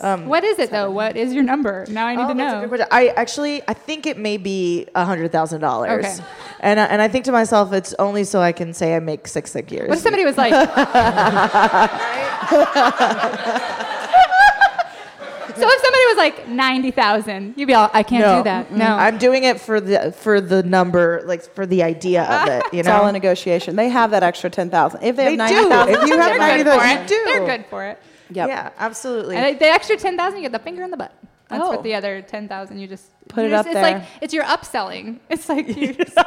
S4: What is it, though? What is your number? Now I need
S3: Oh,
S4: to
S3: that's a
S4: know.
S3: good question. I actually, I think it may be a hundred thousand dollars.
S4: Okay.
S3: And uh, and I think to myself, it's only so I can say I make six figures.
S4: What if somebody was like, So if somebody was like 90,000, you'd be all, I can't
S3: no,
S4: do that.
S3: mm-mm.
S4: No.
S3: I'm doing it for the for the number, like for the idea of it. You know,
S2: it's all a negotiation. They have that extra ten thousand. If they,
S3: They
S2: have ninety thousand,
S3: If you have
S4: They're
S3: ninety
S4: good for
S3: thousand,
S4: it.
S3: you do.
S4: They're good for it.
S2: Yep.
S3: Yeah, absolutely.
S4: And the extra ten thousand, you get the finger in the butt. That's
S2: Oh.
S4: what the other ten thousand you just
S2: Put
S4: you
S2: it
S4: just-
S2: up
S4: it's
S2: there.
S4: like it's your upselling. It's like you just,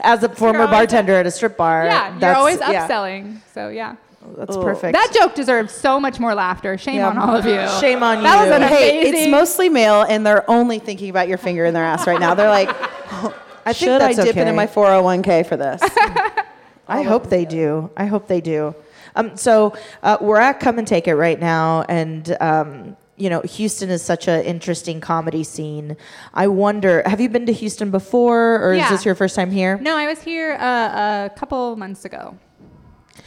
S3: As a former bartender at a strip bar,
S4: yeah, you're
S3: that's-
S4: always
S3: yeah,
S4: upselling. So yeah,
S3: that's
S2: Oh.
S3: perfect.
S4: that joke deserves so much more laughter. Shame
S2: Yeah.
S4: on all of you.
S3: Shame on
S4: That was
S3: you.
S4: an
S2: Hey, it's mostly male, and they're only thinking about your finger in their ass right now. They're like,
S3: I think
S2: should I
S3: that's
S2: dip
S3: okay.
S2: into my 401k for this?
S3: I hope they do. I hope they do. Um, so uh, we're at Come and Take It right now, and um, you know Houston is such an interesting comedy scene. I wonder, have you been to Houston before, or is this your first time here?
S4: No, I was here uh, a couple months ago,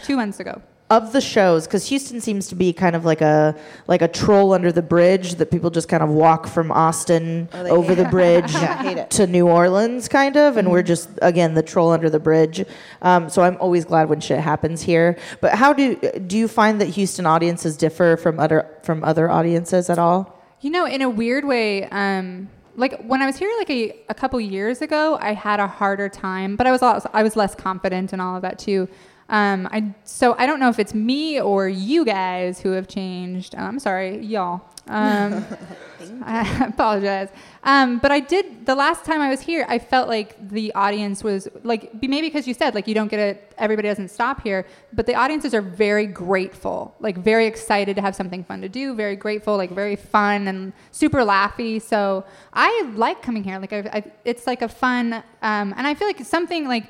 S4: two months ago.
S3: Of the shows, because Houston seems to be kind of like a like a troll under the bridge that people just kind of walk from Austin
S2: Oh, they
S3: over
S2: hate
S3: the bridge
S2: Yeah,
S3: to New Orleans, kind of, and we're just again the troll under the bridge. Um, so I'm always glad when shit happens here. But how do do you find that Houston audiences differ from other from other audiences at all?
S4: You know, in a weird way, um, like when I was here like a, a couple years ago, I had a harder time, but I was also, I was less confident and all of that too. Um, I so I don't know if it's me or you guys who have changed. I'm sorry, y'all. Um, I apologize. Um, but I did the last time I was here. I felt like the audience was like maybe because you said like you don't get it. Everybody doesn't stop here, but the audiences are very grateful, like very excited to have something fun to do. Very grateful, like very fun and super laughy. So I like coming here. Like I, I, it's like a fun, um, and I feel like it's something like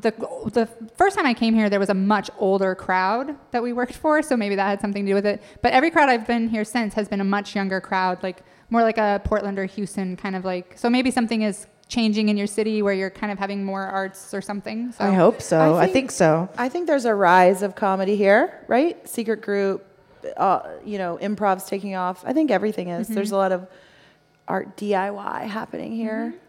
S4: the the first time I came here, there was a much older crowd that we worked for, so maybe that had something to do with it. But every crowd I've been here since has been a much younger crowd, like more like a Portland or Houston kind of like. So maybe something is changing in your city where you're kind of having more arts or something. So
S3: I hope so.
S2: I
S3: I think,
S2: think-
S3: so.
S2: I think there's a rise of comedy here, right? Secret group, uh, you know, improv's taking off. I think everything is. There's a lot of art DIY happening here.
S4: Cool.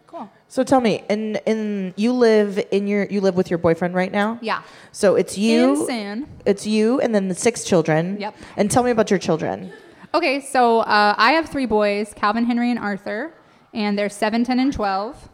S3: So tell me, in in you live in your you live with your boyfriend right now?
S4: Yeah.
S3: So it's you.
S4: Insane.
S3: It's you and then the six children.
S4: Yep.
S3: And tell me about your children.
S4: Okay, so uh, I have three boys, Calvin, Henry, and Arthur, and they're 7, 10, and 12.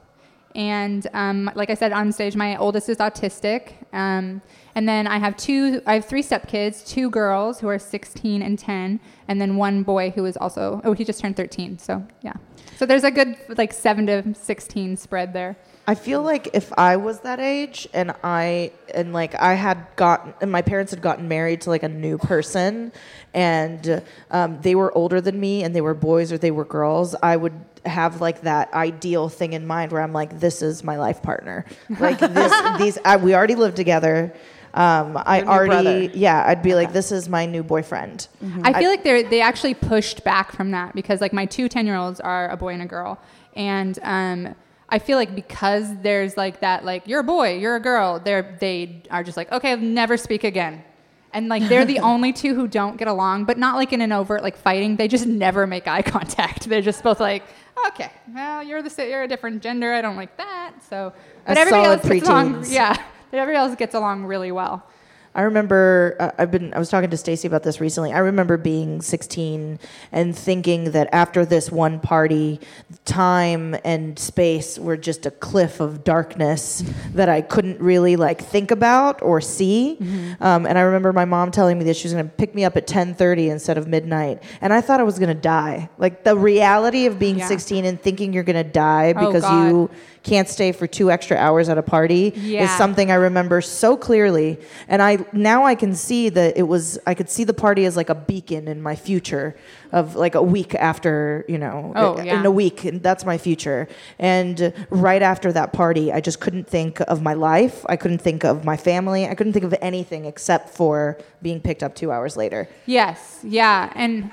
S4: And um, like I said on stage, my oldest is autistic. Um, and then I have two, I have three stepkids, two girls who are 16 and 10, and then one boy who is also, oh, he just turned 13. So yeah. So there's a good like 7 to 16 spread there.
S3: I feel like if I was that age and I and like I had gotten and my parents had gotten married to like a new person and um, they were older than me and they were boys or they were girls, I would have like that ideal thing in mind where I'm like, this is my life partner. Like this, these I, we already live together. Um, I already,
S2: brother.
S3: yeah, I'd be like, this is my new boyfriend.
S4: I feel like they they actually pushed back from that because like my two 10 year olds are a boy and a girl, and um, I feel like because there's like that like you're a boy, you're a girl, they're they are just like okay, I'll never speak again. And like they're the only two who don't get along, but not like in an overt like fighting. They just never make eye contact. They're just both like, okay, well you're the you're a different gender. I don't like that. So, but
S3: As
S4: everybody
S3: solid
S4: else gets along. Yeah, but everybody else gets along really well.
S3: I remember uh, I've been I was talking to Stacy about this recently. I remember being 16 and thinking that after this one party, time and space were just a cliff of darkness that I couldn't really like think about or see. Um, and I remember my mom telling me that she was going to pick me up at 10:30 instead of midnight, and I thought I was going to die. Like the reality of being
S4: Yeah.
S3: 16 and thinking you're going to die
S4: Oh,
S3: because
S4: God.
S3: you can't stay for two extra hours at a party is
S4: Yeah.
S3: something something I remember so clearly, and I now I can see that it was I could see the party as like a beacon in my future of like a week after you know
S4: Oh,
S3: in
S4: yeah.
S3: a week and that's my future. And right after that party, I just couldn't think of my life. I couldn't think of my family. I couldn't think of anything except for being picked up two hours later.
S4: Yes, yeah, and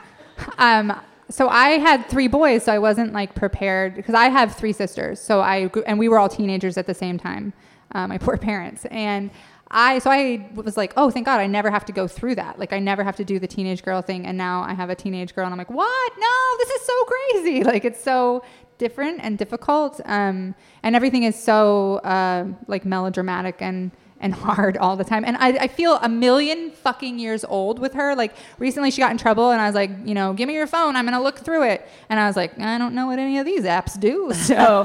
S4: um, so I had three boys, so I wasn't like prepared because I have three sisters. So I and we were all teenagers at the same time. Uh, my poor parents and. I so I was like, oh, thank God, I never have to go through that. Like, I never have to do the teenage girl thing. And now I have a teenage girl, and I'm like, what? No, this is so crazy. Like, it's so different and difficult, um, and everything is so uh, like melodramatic and and hard all the time. And I, I feel a million fucking years old with her. Like recently she got in trouble and I was like, you know, give me your phone. I'm going to look through it. And I was like, I don't know what any of these apps do. So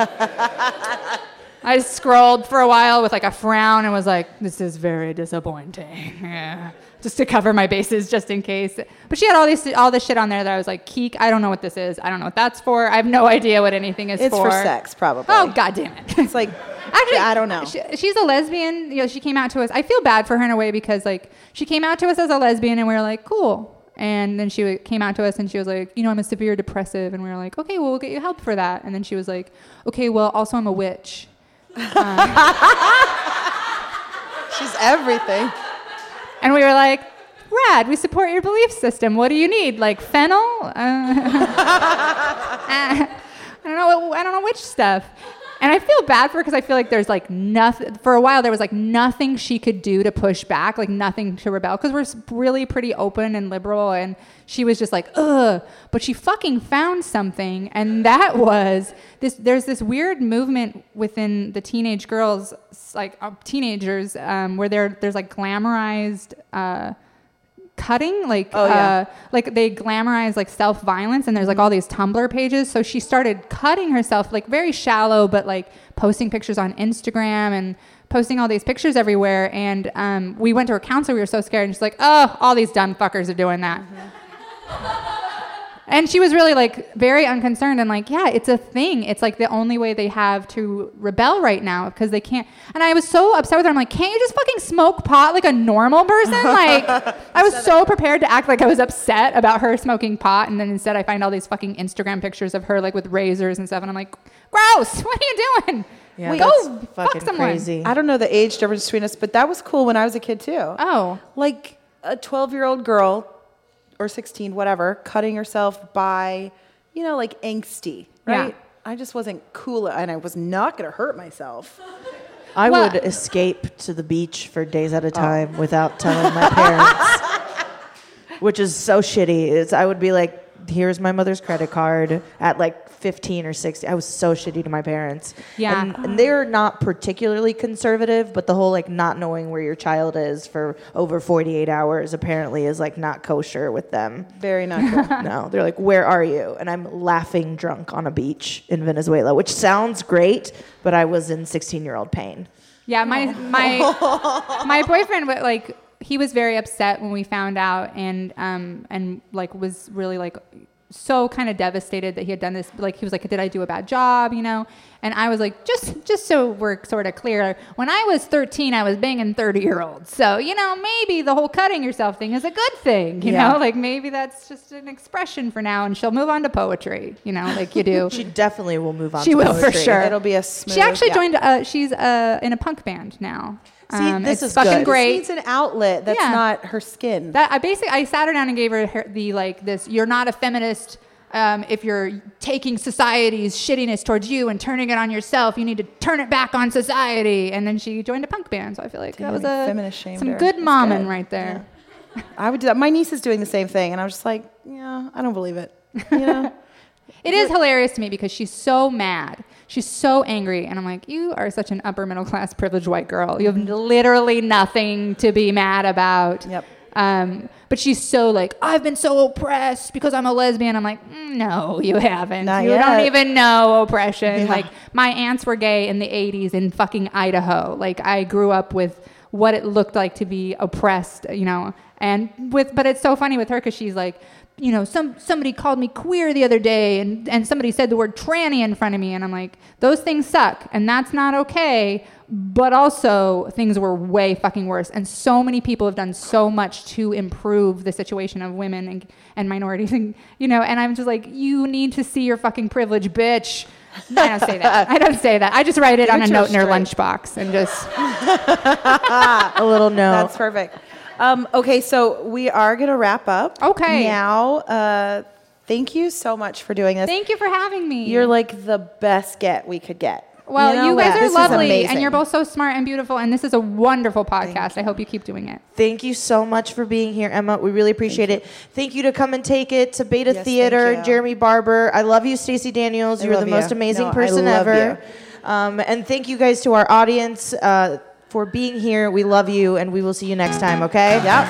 S4: I scrolled for a while with like a frown and was like, this is very disappointing. Yeah. just to cover my bases, just in case. But she had all these all this shit on there that I was like, Keek, I don't know what this is. I don't know what that's for. I have no idea what anything is
S2: It's
S4: for.
S2: for sex, probably.
S4: Oh god damn it!
S2: It's like,
S4: Actually,
S2: I don't know.
S4: She, she's a lesbian. You know, she came out to us. I feel bad for her in a way because like she came out to us as a lesbian, and we were like, cool. And then she came out to us, and she was like, you know, I'm a severe depressive, and we were like, okay, well, we'll get you help for that. And then she was like, okay, well, also I'm a witch.
S2: Um, she's everything.
S4: And we were like, rad, we support your belief system. What do you need? Like fennel? Uh, I don't know. I don't know which stuff. And I feel bad for her because I feel like there's like nothing. For a while, there was like nothing she could do to push back, like nothing to rebel, because we're really pretty open and liberal. And she was just like, ugh. But she fucking found something, and that was this. There's this weird movement within the teenage girls, like uh, teenagers, um, where there there's like glamorized. Uh, cutting like
S2: Oh, yeah.
S4: uh, like they glamorize like self-violence and there's like all these tumblr pages. So she started cutting herself like very shallow but like posting pictures on instagram and posting all these pictures everywhere. And um, we went to her counselor we were so scared. And she's like oh all these dumb fuckers are doing that and she was really like very unconcerned and like yeah it's a thing. It's like the only way they have to rebel right now because they can't. And i was so upset with her. I'm like can't you just fucking smoke pot like a normal person? Like i was so prepared to act like i was upset about her smoking pot and then instead i find all these fucking instagram pictures of her like with razors and stuff and i'm like gross! What are you doing?
S3: Yeah,
S4: go
S3: that's
S4: fuck
S3: fucking
S4: someone.
S3: crazy.
S2: I don't know the age difference between us, but that was cool when I was a kid too.
S4: oh.
S2: Like a 12 year old girl or 16, whatever, cutting herself by, you know, like angsty,
S4: Yeah.
S2: right? I just wasn't cool and I was not going to hurt myself.
S3: I
S4: Well-
S3: would escape to the beach for days at a time without telling my parents, which is so shitty. It's, I would be like, here's my mother's credit card at like 15 or 16. I was so shitty to my parents.
S4: Yeah.
S3: And, and they're not particularly conservative, but the whole like not knowing where your child is for over 48 hours apparently is like not kosher with them.
S2: Very not cool.
S3: No, they're like, where are you? And I'm laughing drunk on a beach in Venezuela, which sounds great, but I was in 16 year old pain.
S4: Yeah, my my my boyfriend wa- like he was very upset when we found out and um and like was really like so kind of devastated that he had done this like he was like did I do a bad job, you know? And I was like just just so we're sort of clear, when I was 13 I was banging 30-year-olds. So, you know, maybe the whole cutting yourself thing is a good thing, you
S2: Yeah.
S4: know? Like maybe that's just an expression for now and she'll move on to poetry, you know, like you do.
S3: She definitely will move on.
S4: She
S3: to
S4: will for sure.
S2: It'll be a smooth.
S4: she actually
S2: yeah.
S4: joined uh she's uh in a punk band now.
S3: See,
S4: Um,
S3: this is
S4: fucking
S3: good.
S2: This
S4: great.
S2: needs an outlet that's
S4: Yeah.
S2: not her skin.
S4: That I basically I sat her down and gave her her- the like this. You're not a feminist um, if you're taking society's shittiness towards you and turning it on yourself. You need to turn it back on society. And then she joined a punk band. So I feel like
S2: Damn,
S4: that was a
S2: feminist shame.
S4: some
S2: her.
S4: good momming
S2: good.
S4: right there.
S2: I would do that. My niece is doing the same thing, and I was just like, yeah, I don't believe it. You know?
S4: It is hilarious to me because she's so mad. She's so angry. And I'm like, you are such an upper middle class privileged white girl. You have literally nothing to be mad about.
S2: Yep.
S4: Um, but she's so like, I've been so oppressed because I'm a lesbian. I'm like, "Mm, no, you haven't.
S2: Not
S4: you
S2: yet.
S4: don't even know oppression.
S2: Yeah.
S4: Like, my aunts were gay in the 80s in fucking Idaho. Like, I grew up with what it looked like to be oppressed, you know. And with, but it's so funny with her because she's like, you know, some somebody called me queer the other day, and and somebody said the word tranny in front of me, and I'm like, those things suck, and that's not okay. But also, things were way fucking worse, and so many people have done so much to improve the situation of women and, and minorities, and you know, and I'm just like, you need to see your fucking privilege, bitch. I don't say that. I don't say that. I just write it on a note in her lunchbox and just.
S3: A little note.
S2: That's perfect. Um, okay, so we are going to wrap up.
S4: Okay.
S2: Now, uh, thank you so much for doing this.
S4: Thank you for having me.
S2: You're like the best get we could get.
S4: Well, you,
S2: know?
S4: guys
S2: This
S4: are
S2: is
S4: lovely, and you're both so smart and beautiful, and this is a wonderful podcast. I hope you keep doing it.
S3: Thank you so much for being here, Emma. We really appreciate it. Thank you to come and take it to Beta
S2: Yes,
S3: Theater. Jeremy Barber. I love you, Stacey Daniels.
S2: I
S3: You're the
S2: love
S3: most
S2: you.
S3: amazing
S2: No, I
S3: person
S2: love
S3: ever. Um, and thank you guys to our audience uh, for being here. We love you, and we will see you next time. Okay?
S2: Yep.